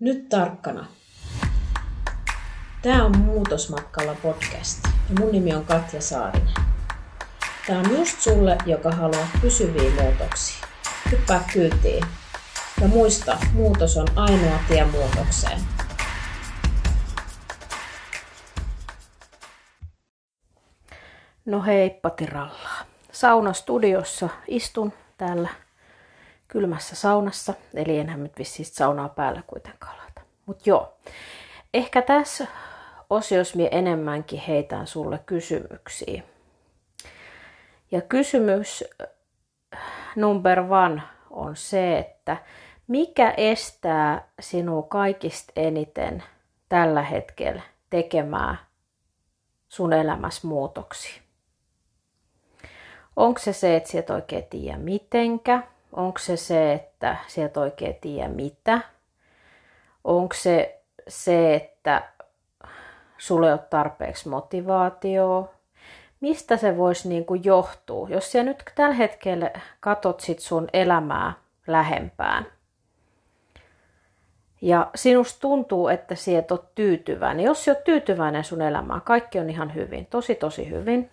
Nyt tarkkana. Tämä on Muutosmatkalla podcast ja mun nimi on Katja Saarinen. Tämä on just sulle, joka haluaa pysyviä muutoksia. Hyppää kyytiin. Ja muista, muutos on ainoa tie muutokseen. No heippa tirallaa. Saunastudiossa istun täällä kylmässä saunassa, eli enhän nyt vissiin saunaa päällä kuitenkaan laita. Mut joo, ehkä tässä osiossa mie enemmänkin heitän sulle kysymyksiä. Ja kysymys number one on se, että mikä estää sinua kaikista eniten tällä hetkellä tekemään sun elämässä muutoksia? Onko se se, että sieltä oikein tiedä mitenkä? Onko se se, että sieltä oikein tiedä mitä? Onko se se, että sulle ole tarpeeksi motivaatioa? Mistä se voisi niin kuin johtua? Jos sä nyt tällä hetkellä katot sit sun elämää lähempään, ja sinusta tuntuu, että et ole tyytyväinen. Jos sä oot tyytyväinen sun elämään, kaikki on ihan hyvin, tosi tosi hyvin.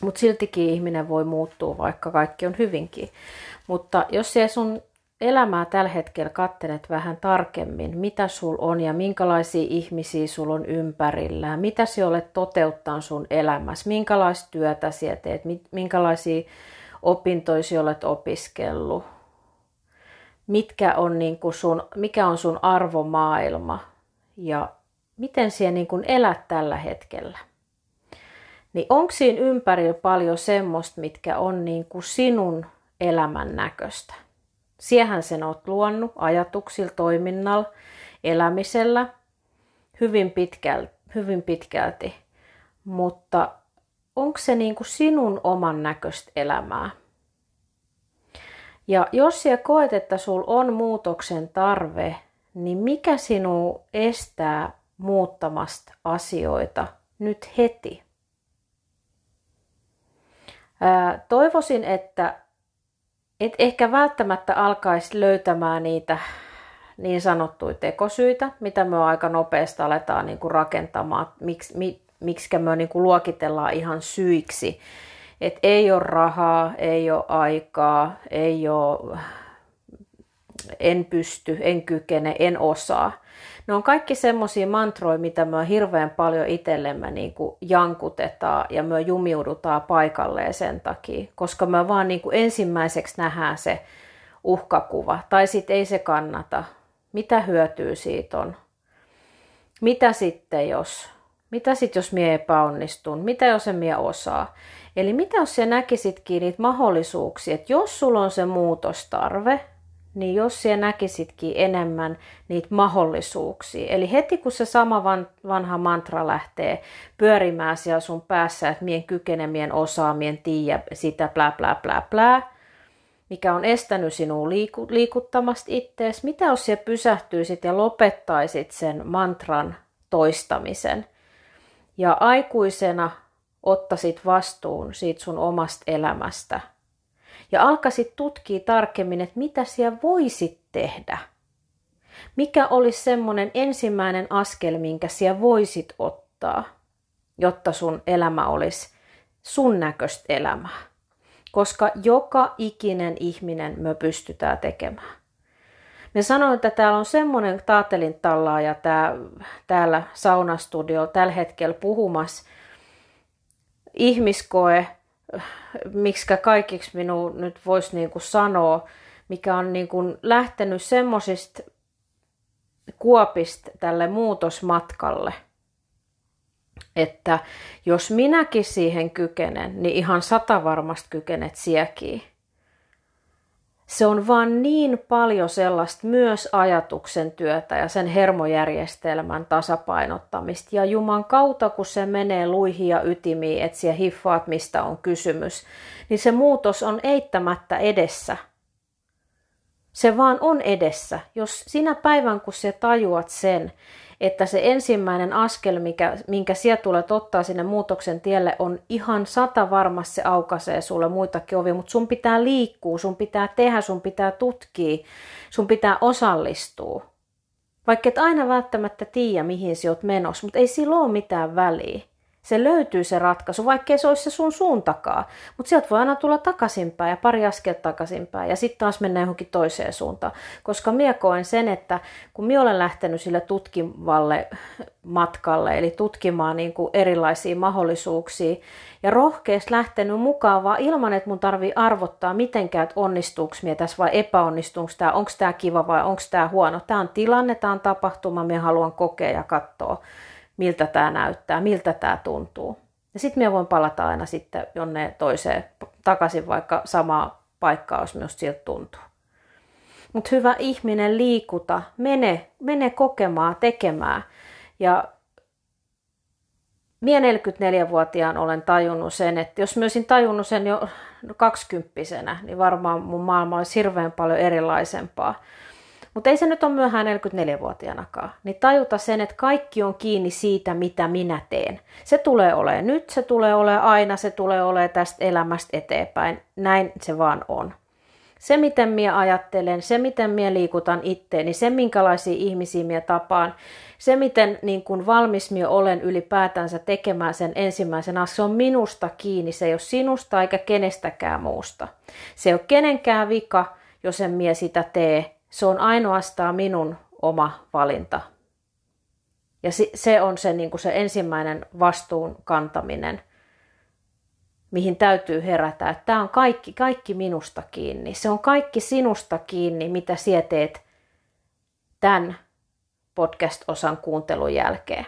Mutta siltikin ihminen voi muuttua, vaikka kaikki on hyvinkin. Mutta jos sä sun elämää tällä hetkellä kattelet vähän tarkemmin, mitä sul on ja minkälaisia ihmisiä sul on ympärillään, mitä sä olet toteuttanut sun elämässä, minkälaista työtä sä teet, minkälaisia opintoja olet opiskellut, mitkä on niin kuin sun, mikä on sun arvomaailma ja miten sä niin elät tällä hetkellä. Niin onko siinä ympärillä paljon semmoista, mitkä on niin kuin sinun elämän näköistä? Siehän sen oot luonut ajatuksilla, toiminnalla, elämisellä hyvin pitkälti, hyvin pitkälti. mutta onko se niin kuin sinun oman näköistä elämää? Ja jos siellä koet, että sul on muutoksen tarve, niin mikä sinua estää muuttamasta asioita nyt heti? Toivoisin, että et ehkä välttämättä alkaisi löytämään niitä niin sanottuja tekosyitä, mitä me aika nopeasti aletaan niin kuin rakentamaan, miksi, mi, miksi me niin kuin luokitellaan ihan syiksi. Et ei ole rahaa, ei ole aikaa, ei ole, en pysty, en kykene, en osaa. Ne on kaikki semmoisia mantroja, mitä me hirveän paljon itsellemme niin kuin jankutetaan ja me jumiudutaan paikalleen sen takia, koska me vaan niin kuin ensimmäiseksi nähdään se uhkakuva, tai sitten ei se kannata. Mitä hyötyä siitä on? Mitä sitten jos? Mitä sitten jos mie epäonnistun? Mitä jos en mie osaa? Eli mitä jos sä näkisitkin niitä mahdollisuuksia, että jos sulla on se muutostarve, niin jos siellä näkisitkin enemmän niitä mahdollisuuksia. Eli heti kun se sama van, vanha mantra lähtee pyörimään siellä sun päässä, että mien kykene, mien osaa, mien tiedä sitä plää plää plää plää, mikä on estänyt sinua liiku, liikuttamasta ittees, mitä jos siellä pysähtyisit ja lopettaisit sen mantran toistamisen ja aikuisena ottaisit vastuun siitä sun omasta elämästä – ja alkaisit tutkia tarkemmin, että mitä siellä voisit tehdä. Mikä olisi semmoinen ensimmäinen askel, minkä siellä voisit ottaa, jotta sun elämä olisi sun näköistä elämää. Koska joka ikinen ihminen me pystytään tekemään. Me sanoin, että täällä on semmoinen taatelin tallaaja tää, täällä saunastudio tällä hetkellä puhumassa ihmiskoe miksi kaikiksi minun nyt voisi niin kuin sanoa, mikä on niin kuin lähtenyt semmoisista kuopista tälle muutosmatkalle, että jos minäkin siihen kykenen, niin ihan sata varmasti kykenet siekiin se on vaan niin paljon sellaista myös ajatuksen työtä ja sen hermojärjestelmän tasapainottamista. Ja Juman kautta, kun se menee luihin ja ytimiin, että siellä hiffaat, mistä on kysymys, niin se muutos on eittämättä edessä. Se vaan on edessä. Jos sinä päivän, kun se tajuat sen, että se ensimmäinen askel, mikä, minkä sieltä tulet ottaa sinne muutoksen tielle, on ihan sata varmasti se aukaisee sulle muitakin ovia, mutta sun pitää liikkua, sun pitää tehdä, sun pitää tutkia, sun pitää osallistua. Vaikka et aina välttämättä tiedä, mihin sä oot menossa, mutta ei sillä ole mitään väliä. Se löytyy se ratkaisu, vaikkei se olisi se sun suuntakaan. Mutta sieltä voi aina tulla takaisinpäin ja pari askelta takaisinpäin ja sitten taas mennä johonkin toiseen suuntaan. Koska minä koen sen, että kun minä olen lähtenyt sille tutkivalle matkalle, eli tutkimaan niin kuin erilaisia mahdollisuuksia ja rohkeasti lähtenyt mukaan vaan ilman, että mun tarvii arvottaa mitenkään, että onnistuuko minä tässä vai epäonnistuuko tämä, onko tämä kiva vai onko tämä huono. Tämä on tilanne, tämä on tapahtuma, minä haluan kokea ja katsoa miltä tämä näyttää, miltä tämä tuntuu. Ja sitten minä voin palata aina sitten jonne toiseen takaisin, vaikka sama paikka jos minusta siltä tuntuu. Mutta hyvä ihminen, liikuta, mene, mene kokemaan, tekemään. Ja minä 44-vuotiaan olen tajunnut sen, että jos mä olisin tajunnut sen jo kaksikymppisenä, niin varmaan mun maailma olisi hirveän paljon erilaisempaa. Mutta ei se nyt ole myöhään 44-vuotiaanakaan. Niin tajuta sen, että kaikki on kiinni siitä, mitä minä teen. Se tulee olemaan nyt, se tulee olemaan aina, se tulee olemaan tästä elämästä eteenpäin. Näin se vaan on. Se, miten minä ajattelen, se, miten minä liikutan itteeni, se, minkälaisia ihmisiä minä tapaan, se, miten niin kuin valmis minä olen ylipäätänsä tekemään sen ensimmäisen asian, se on minusta kiinni. Se ei ole sinusta eikä kenestäkään muusta. Se ei ole kenenkään vika, jos en minä sitä tee, se on ainoastaan minun oma valinta. Ja se on se, niin kuin se ensimmäinen vastuun kantaminen, mihin täytyy herätä. Että tämä on kaikki, kaikki minusta kiinni. Se on kaikki sinusta kiinni, mitä sinä teet tämän podcast-osan kuuntelun jälkeen.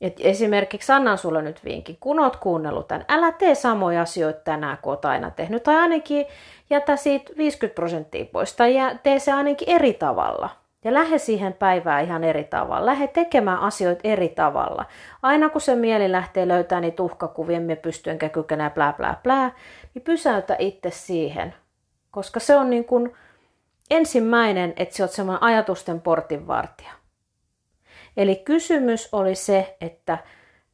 Et esimerkiksi annan sulle nyt vinkin, kun oot kuunnellut tämän, älä tee samoja asioita tänään, kun oot aina tehnyt, tai ainakin jätä siitä 50 prosenttia pois, tai tee se ainakin eri tavalla. Ja lähde siihen päivään ihan eri tavalla. Lähde tekemään asioita eri tavalla. Aina kun se mieli lähtee löytämään niitä uhkakuvia, me pysty enkä plää plää plää, niin pysäytä itse siihen. Koska se on niin kuin ensimmäinen, että sä oot semmoinen ajatusten portinvartija. Eli kysymys oli se, että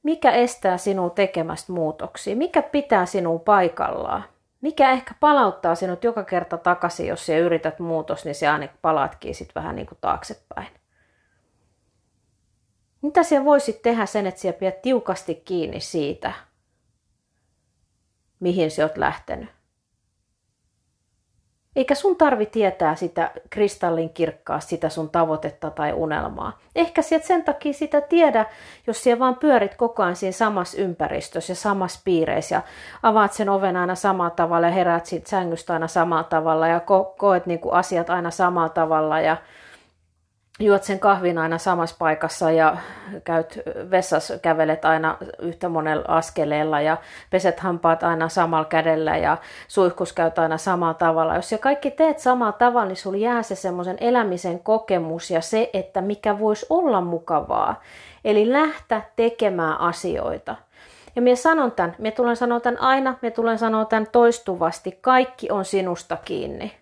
mikä estää sinua tekemästä muutoksia, mikä pitää sinua paikallaan, mikä ehkä palauttaa sinut joka kerta takaisin, jos sä yrität muutos, niin se aina palaatkin sitten vähän niin kuin taaksepäin. Mitä siellä voisit tehdä sen, että siellä pidät tiukasti kiinni siitä, mihin sä oot lähtenyt? Eikä sun tarvi tietää sitä kristallin kirkkaa, sitä sun tavoitetta tai unelmaa. Ehkä sieltä sen takia sitä tiedä, jos siellä vaan pyörit koko ajan siinä samassa ympäristössä ja samassa piireissä ja avaat sen oven aina samalla tavalla ja heräät siitä sängystä aina samalla tavalla ja ko- koet niin kuin asiat aina samalla tavalla ja juot sen kahvin aina samassa paikassa ja käyt vessassa, kävelet aina yhtä monella askeleella ja peset hampaat aina samalla kädellä ja suihkus käyt aina samalla tavalla. Jos sä kaikki teet samalla tavalla, niin sulla jää se semmoisen elämisen kokemus ja se, että mikä voisi olla mukavaa. Eli lähtä tekemään asioita. Ja minä sanon tämän, minä tulen sanoa tämän aina, minä tulen sanoa tämän toistuvasti, kaikki on sinusta kiinni.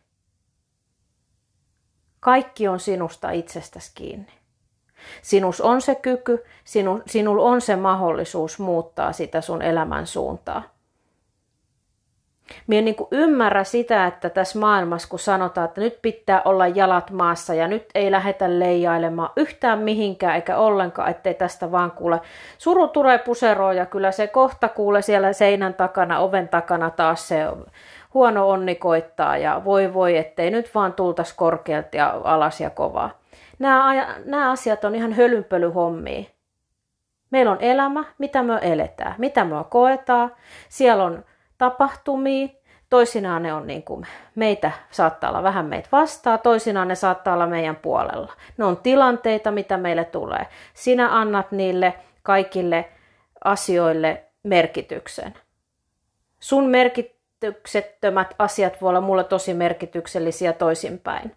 Kaikki on sinusta itsestäsi kiinni. Sinus on se kyky, sinu, sinulla on se mahdollisuus muuttaa sitä sun elämän suuntaa. Minä niin ymmärrä sitä, että tässä maailmassa, kun sanotaan, että nyt pitää olla jalat maassa ja nyt ei lähetä leijailemaan yhtään mihinkään eikä ollenkaan, ettei tästä vaan kuule. Suru tulee puseroa ja kyllä se kohta kuule siellä seinän takana, oven takana taas se huono onni koittaa ja voi voi, ettei nyt vaan tultaisi korkealta ja alas ja kovaa. Nämä, nämä asiat on ihan hölynpölyhommia. Meillä on elämä, mitä me eletään, mitä me koetaan. Siellä on tapahtumia, toisinaan ne on niin kuin, meitä saattaa olla vähän meitä vastaa, toisinaan ne saattaa olla meidän puolella. Ne on tilanteita, mitä meille tulee. Sinä annat niille kaikille asioille merkityksen. Sun merkit, merkityksettömät asiat voi olla mulle tosi merkityksellisiä toisinpäin.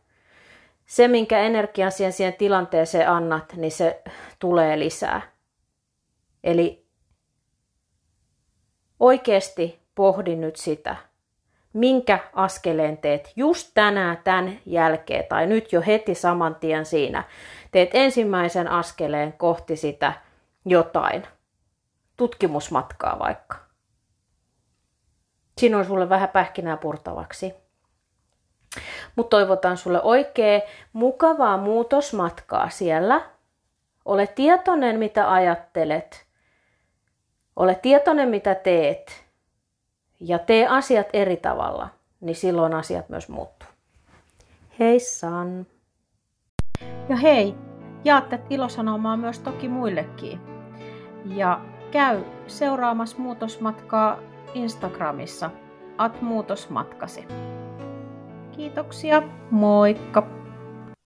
Se, minkä energian siihen, siihen tilanteeseen annat, niin se tulee lisää. Eli oikeasti pohdi nyt sitä, minkä askeleen teet just tänään tämän jälkeen tai nyt jo heti saman tien siinä. Teet ensimmäisen askeleen kohti sitä jotain, tutkimusmatkaa vaikka. Siinä on sulle vähän pähkinää purtavaksi. Mutta toivotan sulle oikein mukavaa muutosmatkaa siellä. Ole tietoinen, mitä ajattelet. Ole tietoinen, mitä teet. Ja tee asiat eri tavalla, niin silloin asiat myös muuttuu. Hei San! Ja hei, jaatte ilosanomaa myös toki muillekin. Ja käy seuraamassa muutosmatkaa Instagramissa at muutosmatkasi. Kiitoksia, moikka!